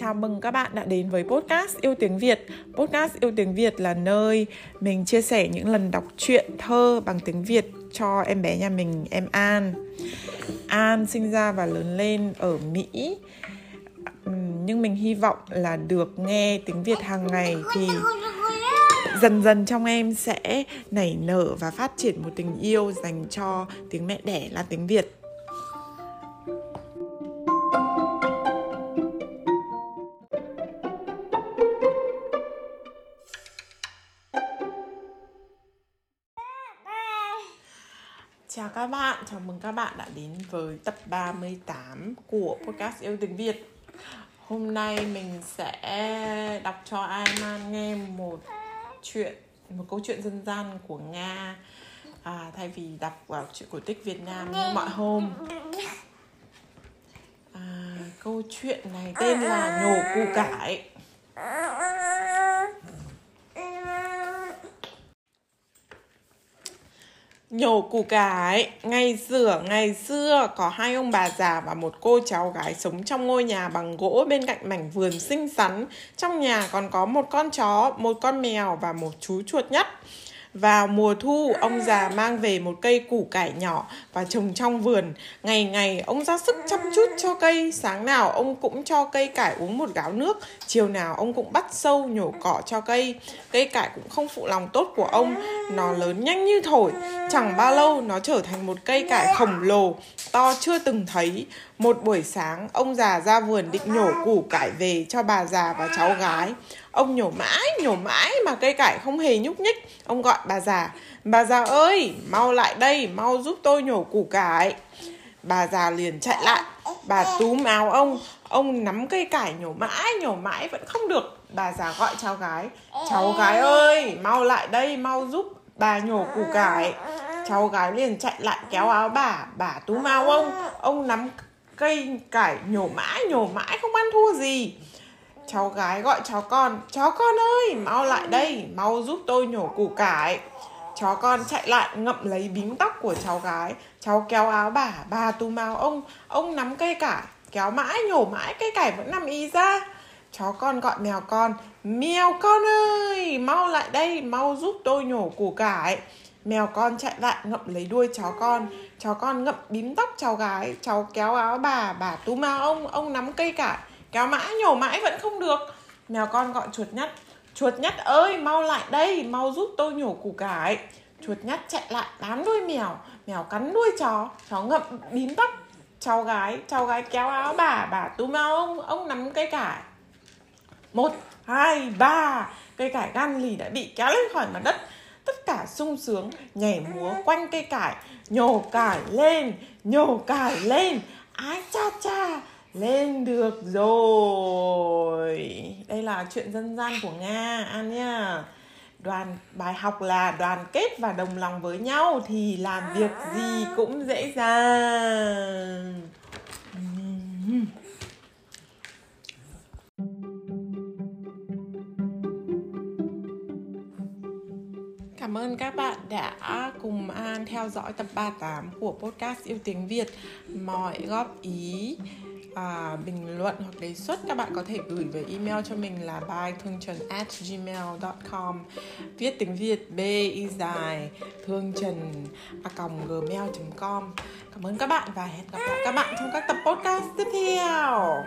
Chào mừng các bạn đã đến với podcast Yêu Tiếng Việt. Podcast Yêu Tiếng Việt là nơi mình chia sẻ những lần đọc truyện thơ bằng tiếng Việt cho em bé nhà mình, em An. An sinh ra và lớn lên ở Mỹ. Nhưng mình hy vọng là được nghe tiếng Việt hàng ngày thì dần dần trong em sẽ nảy nở và phát triển một tình yêu dành cho tiếng mẹ đẻ là tiếng Việt. Chào các bạn, chào mừng các bạn đã đến với tập 38 của podcast Yêu Tiếng Việt. Hôm nay mình sẽ đọc cho Aiman nghe một chuyện, một câu chuyện dân gian của Nga. À, Thay vì đọc vào chuyện cổ tích Việt Nam như mọi hôm. À, Câu chuyện này tên là Nhổ củ cải. Nhổ củ cải Ngày xưa, ngày xưa có hai ông bà già và một cô cháu gái sống trong ngôi nhà bằng gỗ bên cạnh mảnh vườn xinh xắn. Trong nhà còn có một con chó, một con mèo và một chú chuột nhắt. Vào mùa thu, ông già mang về một cây củ cải nhỏ và trồng trong vườn. Ngày ngày, ông ra sức chăm chút cho cây. Sáng nào, ông cũng cho cây cải uống một gáo nước. Chiều nào, ông cũng bắt sâu nhổ cỏ cho cây. Cây cải cũng không phụ lòng tốt của ông. Nó lớn nhanh như thổi. Chẳng bao lâu, nó trở thành một cây cải khổng lồ, to chưa từng thấy. Một buổi sáng, ông già ra vườn định nhổ củ cải về cho bà già và cháu gái. Ông nhổ mãi, nhổ mãi mà cây cải không hề nhúc nhích. Ông gọi bà già, bà già ơi, mau lại đây, mau giúp tôi nhổ củ cải. Bà già liền chạy lại, bà túm áo ông, ông nắm cây cải nhổ mãi, nhổ mãi vẫn không được. Bà già gọi cháu gái, cháu gái ơi, mau lại đây, mau giúp bà nhổ củ cải. Cháu gái liền chạy lại kéo áo bà, bà tú mau ông, ông nắm cây cải nhổ mãi, nhổ mãi không ăn thua gì. Cháu gái gọi cháu con Chó con ơi mau lại đây Mau giúp tôi nhổ củ cải. Chó con chạy lại ngậm lấy bím tóc của cháu gái. Cháu kéo áo bà Bà tú mau ông Ông nắm cây cải Kéo mãi nhổ mãi cây cải vẫn nằm y ra. Chó con gọi mèo con Mèo con ơi Mau lại đây Mau giúp tôi nhổ củ cải. Mèo con chạy lại ngậm lấy đuôi chó con. Chó con ngậm bím tóc cháu gái. Cháu kéo áo bà Bà túm áo ông Ông nắm cây cải. Kéo mãi, nhổ mãi vẫn không được. Mèo con gọi chuột nhắt. Chuột nhắt ơi, mau lại đây, mau giúp tôi nhổ củ cải. Chuột nhắt chạy lại bám đuôi mèo. Mèo cắn đuôi chó. Chó ngậm bím tóc cháu gái. Cháu gái kéo áo bà bà túm áo ông. Ông nắm cây cải. Một, hai, ba. Cây cải gan lì đã bị kéo lên khỏi mặt đất cả sung sướng, nhảy múa, quanh cây cải, nhổ cải lên, nhổ cải lên. Ái cha cha, lên được rồi. Đây là chuyện dân gian của nga, an nha. Đoàn, bài học là đoàn kết và đồng lòng với nhau thì làm việc gì cũng dễ dàng. Cảm ơn các bạn đã cùng An theo dõi tập 38 của podcast Yêu Tiếng Việt. Mọi góp ý à, bình luận hoặc đề xuất các bạn có thể gửi về email cho mình là bythuongtrần thương trần at gmail.com viết tiếng việt b y dài thương trần a còng gmail.com cảm ơn các bạn và hẹn gặp lại các bạn trong các tập podcast tiếp theo.